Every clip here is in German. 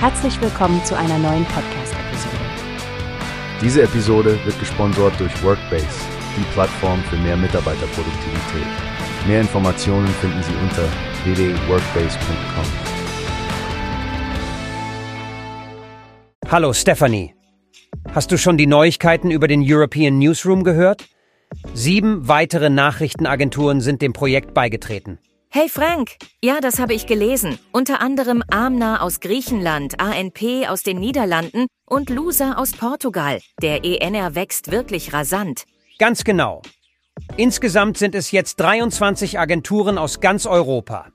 Herzlich willkommen zu einer neuen Podcast-Episode. Diese Episode wird gesponsert durch Workbase, die Plattform für mehr Mitarbeiterproduktivität. Mehr Informationen finden Sie unter www.workbase.com. Hallo Stephanie. Hast du schon die Neuigkeiten über den European Newsroom gehört? Sieben weitere Nachrichtenagenturen sind dem Projekt beigetreten. Hey Frank, ja, das habe ich gelesen. Unter anderem Amna aus Griechenland, ANP aus den Niederlanden und Lusa aus Portugal. Der ENR wächst wirklich rasant. Ganz genau. Insgesamt sind es jetzt 23 Agenturen aus ganz Europa.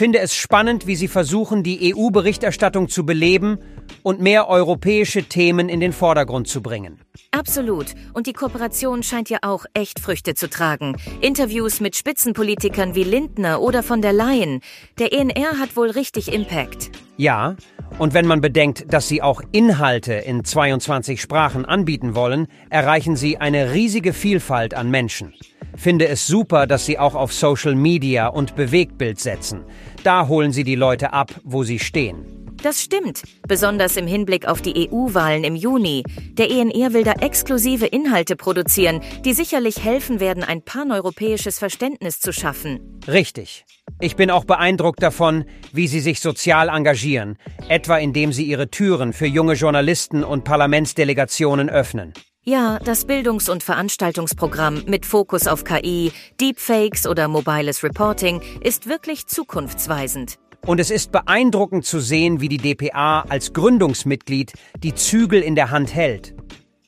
Finde es spannend, wie sie versuchen, die EU-Berichterstattung zu beleben und mehr europäische Themen in den Vordergrund zu bringen. Absolut. Und die Kooperation scheint ja auch echt Früchte zu tragen. Interviews mit Spitzenpolitikern wie Lindner oder von der Leyen. Der ENR hat wohl richtig Impact. Ja, und wenn man bedenkt, dass sie auch Inhalte in 22 Sprachen anbieten wollen, erreichen sie eine riesige Vielfalt an Menschen. Finde es super, dass sie auch auf Social Media und Bewegtbild setzen. Da holen sie die Leute ab, wo sie stehen. Das stimmt, besonders im Hinblick auf die EU-Wahlen im Juni. Der ENR will da exklusive Inhalte produzieren, die sicherlich helfen werden, ein paneuropäisches Verständnis zu schaffen. Richtig. Ich bin auch beeindruckt davon, wie sie sich sozial engagieren, etwa indem sie ihre Türen für junge Journalisten und Parlamentsdelegationen öffnen. Ja, das Bildungs- und Veranstaltungsprogramm mit Fokus auf KI, Deepfakes oder mobiles Reporting ist wirklich zukunftsweisend. Und es ist beeindruckend zu sehen, wie die DPA als Gründungsmitglied die Zügel in der Hand hält.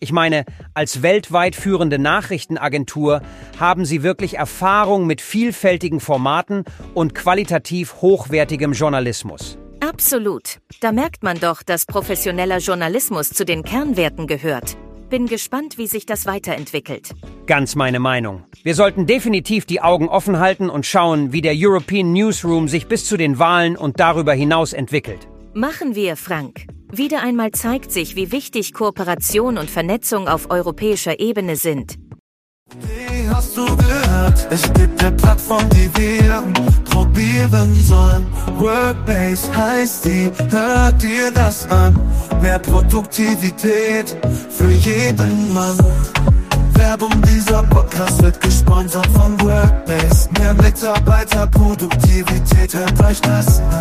Ich meine, als weltweit führende Nachrichtenagentur haben sie wirklich Erfahrung mit vielfältigen Formaten und qualitativ hochwertigem Journalismus. Absolut. Da merkt man doch, dass professioneller Journalismus zu den Kernwerten gehört. Bin gespannt, wie sich das weiterentwickelt. Ganz meine Meinung. Wir sollten definitiv die Augen offen halten und schauen, wie der European Newsroom sich bis zu den Wahlen und darüber hinaus entwickelt. Machen wir, Frank. Wieder einmal zeigt sich, wie wichtig Kooperation und Vernetzung auf europäischer Ebene sind. Wie hast du gehört? Es gibt eine Plattform, die wir probieren sollen. Workbase heißt die, hört dir das an? Mehr Produktivität für jeden Mann. Werbung dieser Podcast wird gesponsert von Workbase. Mehr Mitarbeiterproduktivität, hört euch das an.